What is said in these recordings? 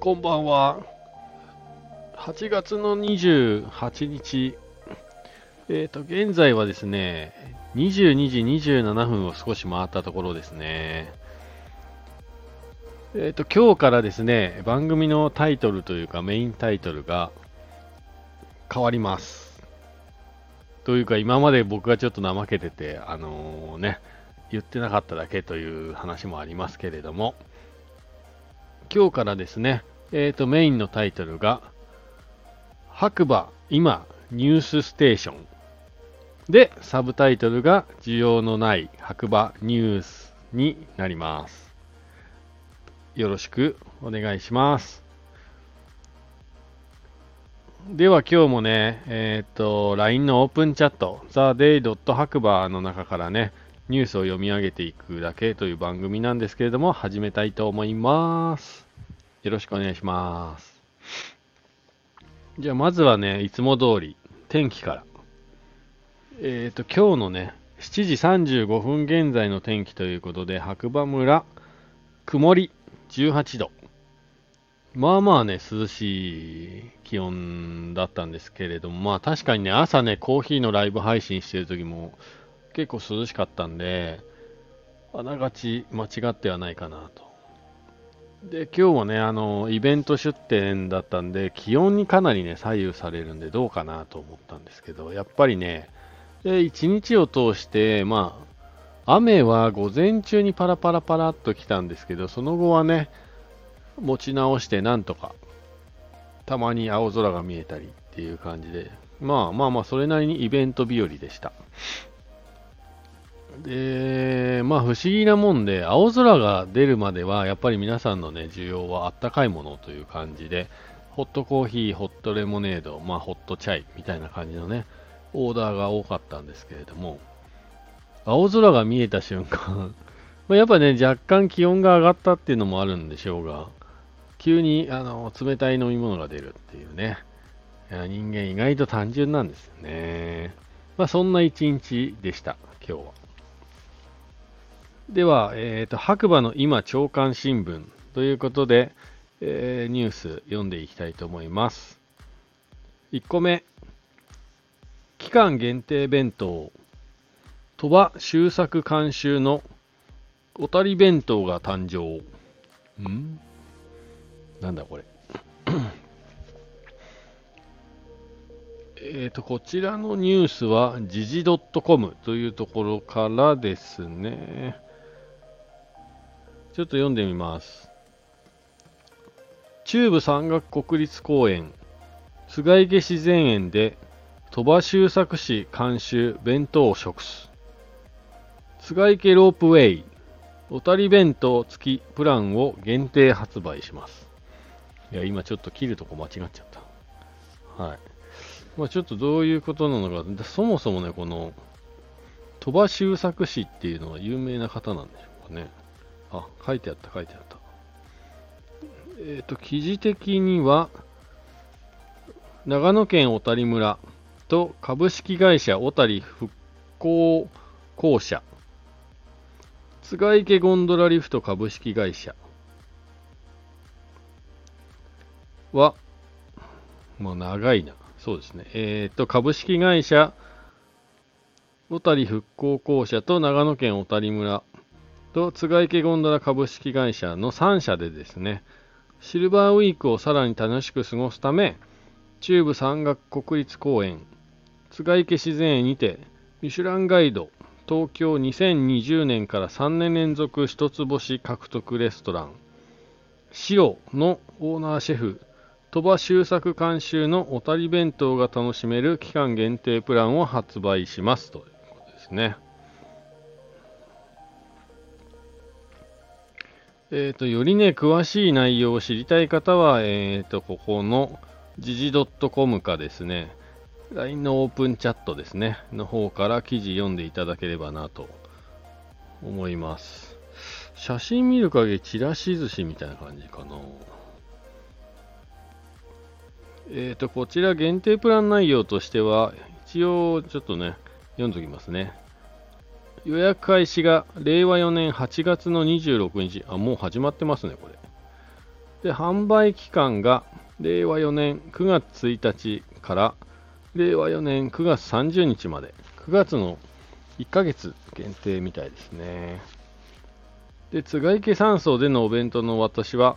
こんばんは。8月の28日、えっ、と、現在はですね、22時27分を少し回ったところですね。えっ、と、今日からですね、番組のタイトルというかメインタイトルが変わります。というか、今まで僕がちょっと怠けてて、あのね、言ってなかっただけという話もありますけれども、今日からですね、えっ、と、メインのタイトルが、白馬今ニュースステーション。で、サブタイトルが、需要のない白馬ニュースになります。よろしくお願いします。では今日もね、えっ、と、LINE のオープンチャット、theday. 白馬の中からね、ニュースを読み上げていくだけという番組なんですけれども、始めたいと思います。よろしくお願いします。じゃあまずはね、いつも通り、天気から。えっ、と、今日のね、7時35分現在の天気ということで、白馬村、曇り、18度。まあまあね、涼しい気温だったんですけれども、まあ確かにね、朝ね、コーヒーのライブ配信してる時も結構涼しかったんで、あながち間違ってはないかなと。で、今日もね、あの、イベント出店だったんで、気温にかなりね、左右されるんでどうかなと思ったんですけど、やっぱりね、で一日を通して、まあ、雨は午前中にパラパラパラっと来たんですけど、その後はね、持ち直してなんとか、たまに青空が見えたりっていう感じで、まあまあまあ、それなりにイベント日和でした。で、まあ不思議なもんで、青空が出るまでは、やっぱり皆さんのね、需要はあったかいものという感じで、ホットコーヒー、ホットレモネード、まあホットチャイみたいな感じのね、オーダーが多かったんですけれども、青空が見えた瞬間、まやっぱね、若干気温が上がったっていうのもあるんでしょうが、急にあの冷たい飲み物が出るっていうね、いや人間意外と単純なんですよね。まあそんな一日でした、今日は。では、えーと、白馬の今朝刊新聞ということで、えーニュース読んでいきたいと思います。1個目、期間限定弁当、鳥羽周作監修のおたり弁当が誕生。ん？なんだこれ。えーと、こちらのニュースは、時事 .com というところからですね。ちょっと読んでみます。中部山岳国立公園、菅池自然園で、鳥羽周作市監修弁当を食す。菅池ロープウェイ、おたり弁当付きプランを限定発売します。いや、今ちょっと切るとこ間違っちゃった。はい。まあちょっとどういうことなのか、そもそもね、この、鳥羽周作氏っていうのは有名な方なんでしょうかね。あ、書いてあった、書いてあった。えっ、と、記事的には、長野県小谷村と株式会社小谷復興公社、菅池ゴンドラリフト株式会社は、もう長いな。そうですね。えっ、と、株式会社小谷復興公社と長野県小谷村と津池ゴンドラ株式会社の3社でですね、シルバーウィークをさらに楽しく過ごすため、中部山岳国立公園、津池自然園にて、ミシュランガイド、東京2020年から3年連続一つ星獲得レストラン、シロのオーナーシェフ、鳥羽周作監修のおたり弁当が楽しめる期間限定プランを発売しますということですね。えっ、と、よりね、詳しい内容を知りたい方は、えっ、と、ここの時事 .com かですね、LINE のオープンチャットですね、の方から記事読んでいただければなと思います。写真見る限り、ちらし寿司みたいな感じかな。えっ、と、こちら限定プラン内容としては、一応ちょっとね、読んどきますね。予約開始が令和4年8月の26日。あ、もう始まってますね、これ。で、販売期間が令和4年9月1日から令和4年9月30日まで、9月の1ヶ月限定みたいですね。で、津賀池山荘でのお弁当の私は、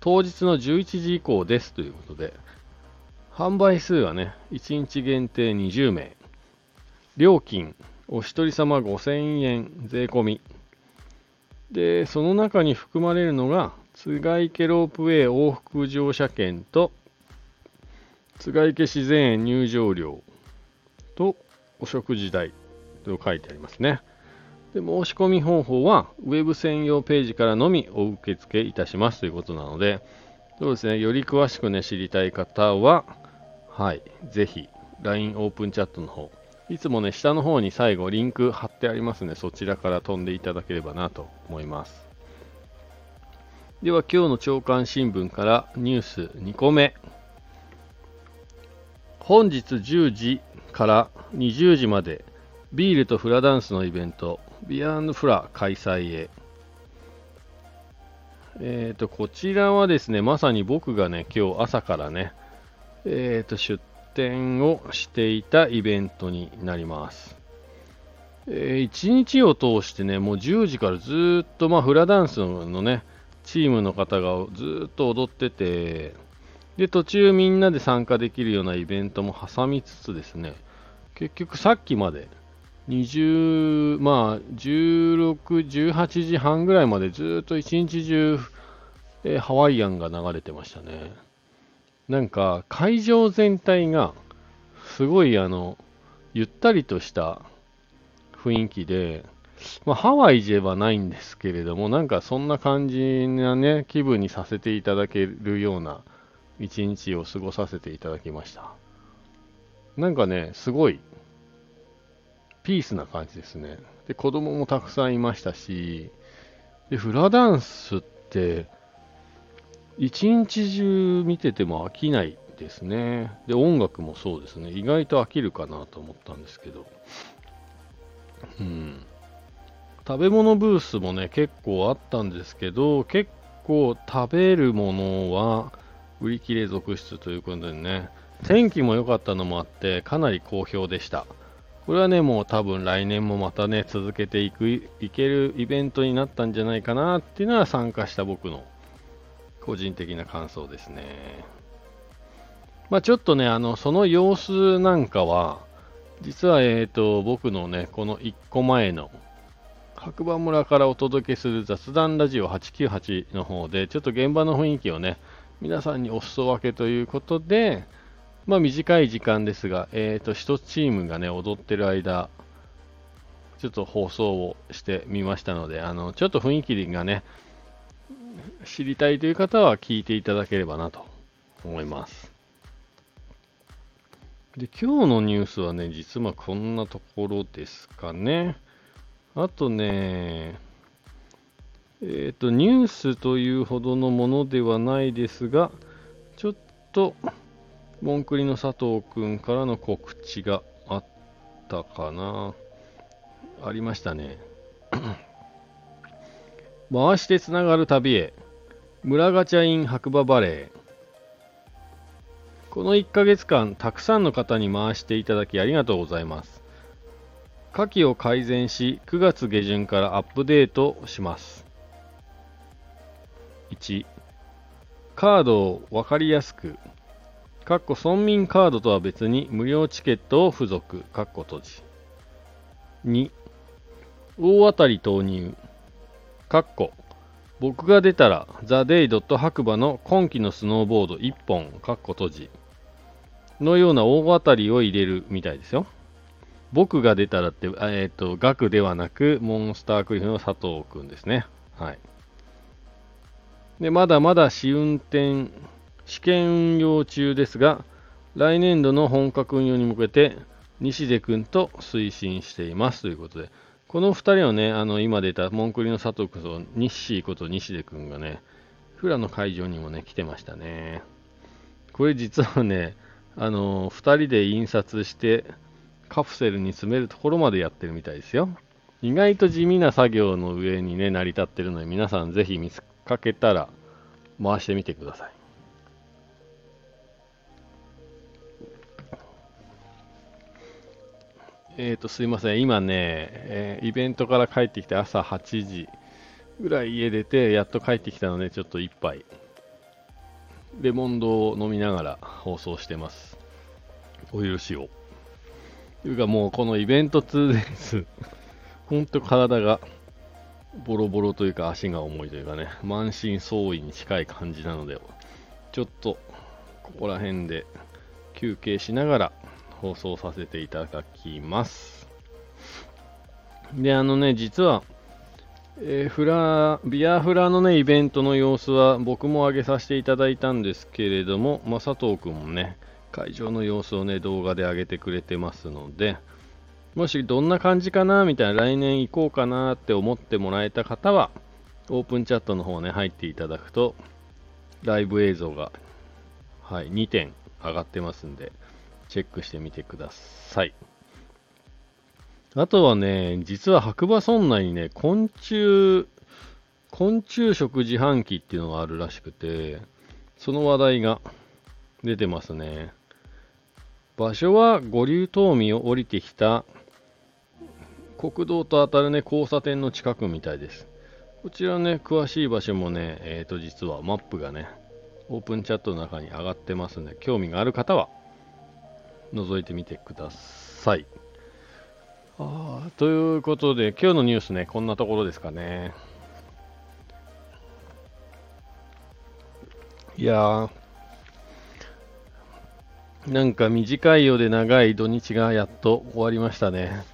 当日の11時以降ですということで、販売数はね、1日限定20名。料金、お一人様5000円税込み。で、その中に含まれるのが、津賀池ロープウェイ往復乗車券と、津賀池自然園入場料とお食事代と書いてありますね。で申し込み方法は、ウェブ専用ページからのみお受け付けいたしますということなので、そうですね、より詳しくね、知りたい方は、はい、ぜひ、LINE オープンチャットの方、いつもね、下の方に最後リンク貼ってありますので、そちらから飛んでいただければなと思います。では、今日の朝刊新聞からニュース2個目。本日10時から20時まで、ビールとフラダンスのイベント、ビアンドフラ開催へ。えっ、ー、と、こちらはですね、まさに僕がね、今日朝からね、えっ、ー、と、出展をしていたイベントになります。えー、1日を通してね、もう10時からずっと、まあ、フラダンスのね、チームの方がずっと踊ってて、で、途中みんなで参加できるようなイベントも挟みつつですね、結局さっきまで20、まあ、16、18時半ぐらいまでずっと一日中、えー、ハワイアンが流れてましたね。なんか、会場全体が、すごい、あの、ゆったりとした雰囲気で、まあ、ハワイではないんですけれども、なんかそんな感じなね、気分にさせていただけるような一日を過ごさせていただきました。なんかね、すごい、ピースな感じですね。で、子供もたくさんいましたし、で、フラダンスって、一日中見てても飽きないですね。で、音楽もそうですね。意外と飽きるかなと思ったんですけど。うん。食べ物ブースもね、結構あったんですけど、結構食べるものは売り切れ続出ということでね、天気も良かったのもあって、かなり好評でした。これはね、もう多分来年もまたね、続けていく、いけるイベントになったんじゃないかなっていうのは参加した僕の個人的な感想ですね。まあちょっとね、あの、その様子なんかは、実は、えっ、と、僕のね、この1個前の、白馬村からお届けする雑談ラジオ898の方で、ちょっと現場の雰囲気をね、皆さんにお裾分けということで、まあ短い時間ですが、えっ、と、一チームがね、踊ってる間、ちょっと放送をしてみましたので、あの、ちょっと雰囲気がね、知りたいという方は聞いていただければなと思います。で、今日のニュースはね、実はこんなところですかね。あとね、えっ、ー、と、ニュースというほどのものではないですが、ちょっと、モンクリの佐藤くんからの告知があったかな。ありましたね。回してつながる旅へ。村ガチャイン白馬バレー。この1ヶ月間、たくさんの方に回していただきありがとうございます。下記を改善し、9月下旬からアップデートします。1、カードをわかりやすく、かっこ村民カードとは別に無料チケットを付属、かっこ閉じ。2、大当たり投入、かっこ僕が出たら、ザ・デイ・ドット白馬の今季のスノーボード1本、かっこ閉じ、のような大当たりを入れるみたいですよ。僕が出たらって、えっ、ー、と、額ではなく、モンスタークリフの佐藤くんですね。はい。で、まだまだ試運転試験運用中ですが、来年度の本格運用に向けて、西出君と推進していますということで、この2人はね、あの今出たモンクリの佐藤君と西こと西出君がね、フラの会場にもね、来てましたね。これ実はね、あの2人で印刷してカプセルに詰めるところまでやってるみたいですよ。意外と地味な作業の上にね、成り立ってるので、皆さんぜひ見つかけたら回してみてください。えっ、ー、と、すいません。今ね、えー、イベントから帰ってきて朝8時ぐらい家出て、やっと帰ってきたので、ちょっと一杯、レモンドを飲みながら放送してます。お許しを。というかもうこのイベント 2days ほんと体がボロボロというか足が重いというかね、満身創痍に近い感じなので、ちょっとここら辺で休憩しながら放送させていただきます。で、あのね、実は、えー、フラビアフラのね、イベントの様子は僕も上げさせていただいたんですけれども、まあ、佐藤君もね、会場の様子をね、動画で上げてくれてますので、もしどんな感じかなみたいな、来年行こうかなって思ってもらえた方は、オープンチャットの方ね、入っていただくと、ライブ映像が、はい、2点上がってますんで、チェックしてみてください。あとはね、実は白馬村内にね、昆虫、昆虫食自販機っていうのがあるらしくて、その話題が出てますね。場所は五竜東を降りてきた国道と当たるね、交差点の近くみたいです。こちらね、詳しい場所もね、えっ、ー、と、実はマップがね、オープンチャットの中に上がってますんで、興味がある方は、覗いてみてください。ということで、今日のニュースね、こんなところですかね。いやー、なんか短いようで長い土日がやっと終わりましたね。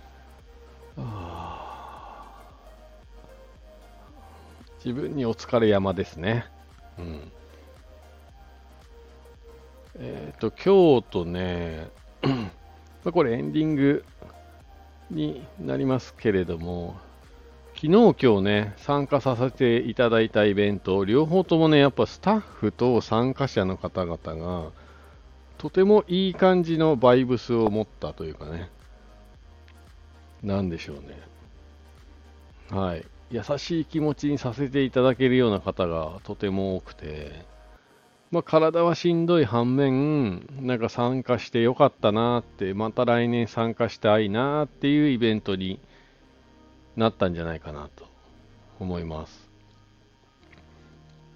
自分にお疲れ山ですね。うん。えっ、ー、と、京都ね、これエンディングになりますけれども、昨日今日ね、参加させていただいたイベント、両方ともね、やっぱスタッフと参加者の方々が、とてもいい感じのバイブスを持ったというかね、なんでしょうね。はい。優しい気持ちにさせていただけるような方がとても多くて、まあ、体はしんどい反面、なんか参加してよかったなって、また来年参加したいなっていうイベントになったんじゃないかなと思います。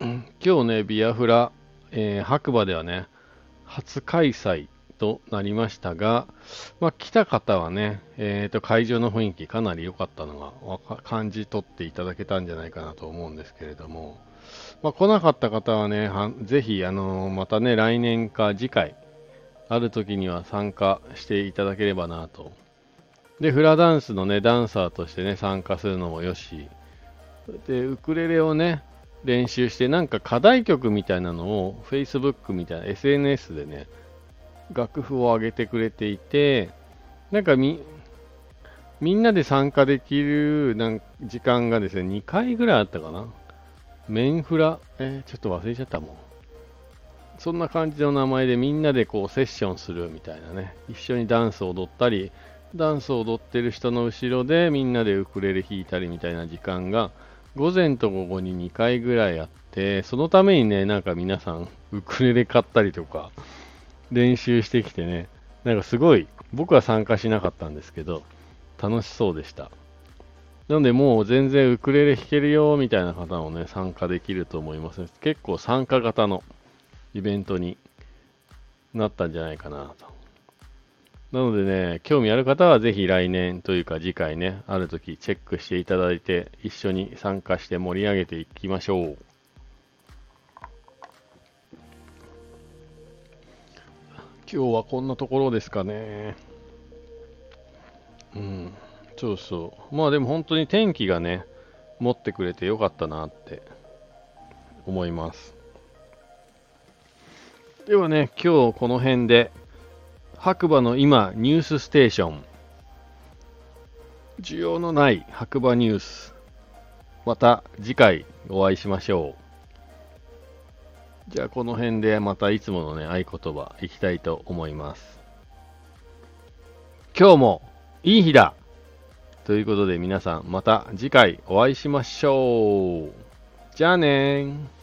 今日ね、ビアフラ、えー、白馬ではね、初開催となりましたが、まあ、来た方はね、えー、と会場の雰囲気かなり良かったのが感じ取っていただけたんじゃないかなと思うんですけれども、まあ、来なかった方はね、はぜひ、あのー、またね、来年か次回、ある時には参加していただければなと。で、フラダンスのね、ダンサーとしてね、参加するのもよし、で、ウクレレをね、練習して、なんか課題曲みたいなのを Facebook みたいな SNS でね、楽譜を上げてくれていて、なんかみ、みんなで参加できるなん時間がですね、2回ぐらいあったかな。メンフラ、えー、ちょっと忘れちゃったもん。そんな感じの名前でみんなでこうセッションするみたいなね。一緒にダンスを踊ったり、ダンスを踊ってる人の後ろでみんなでウクレレ弾いたりみたいな時間が午前と午後に2回ぐらいあって、そのためにね、なんか皆さん、ウクレレ買ったりとか、練習してきてね、なんかすごい、僕は参加しなかったんですけど、楽しそうでした。なのでもう全然ウクレレ弾けるよみたいな方もね、参加できると思いますね。結構参加型のイベントになったんじゃないかなと。なのでね、興味ある方はぜひ来年というか次回ね、ある時チェックしていただいて、一緒に参加して盛り上げていきましょう。今日はこんなところですかね。うん、そうそう。まあでも本当に天気がね、持ってくれてよかったなって思います。ではね、今日この辺で白馬の今ニュースステーション。需要のない白馬ニュース。また次回お会いしましょう。じゃあこの辺でまたいつものね合言葉いきたいと思います。今日もいい日だ。ということで皆さんまた次回お会いしましょう。じゃあねー。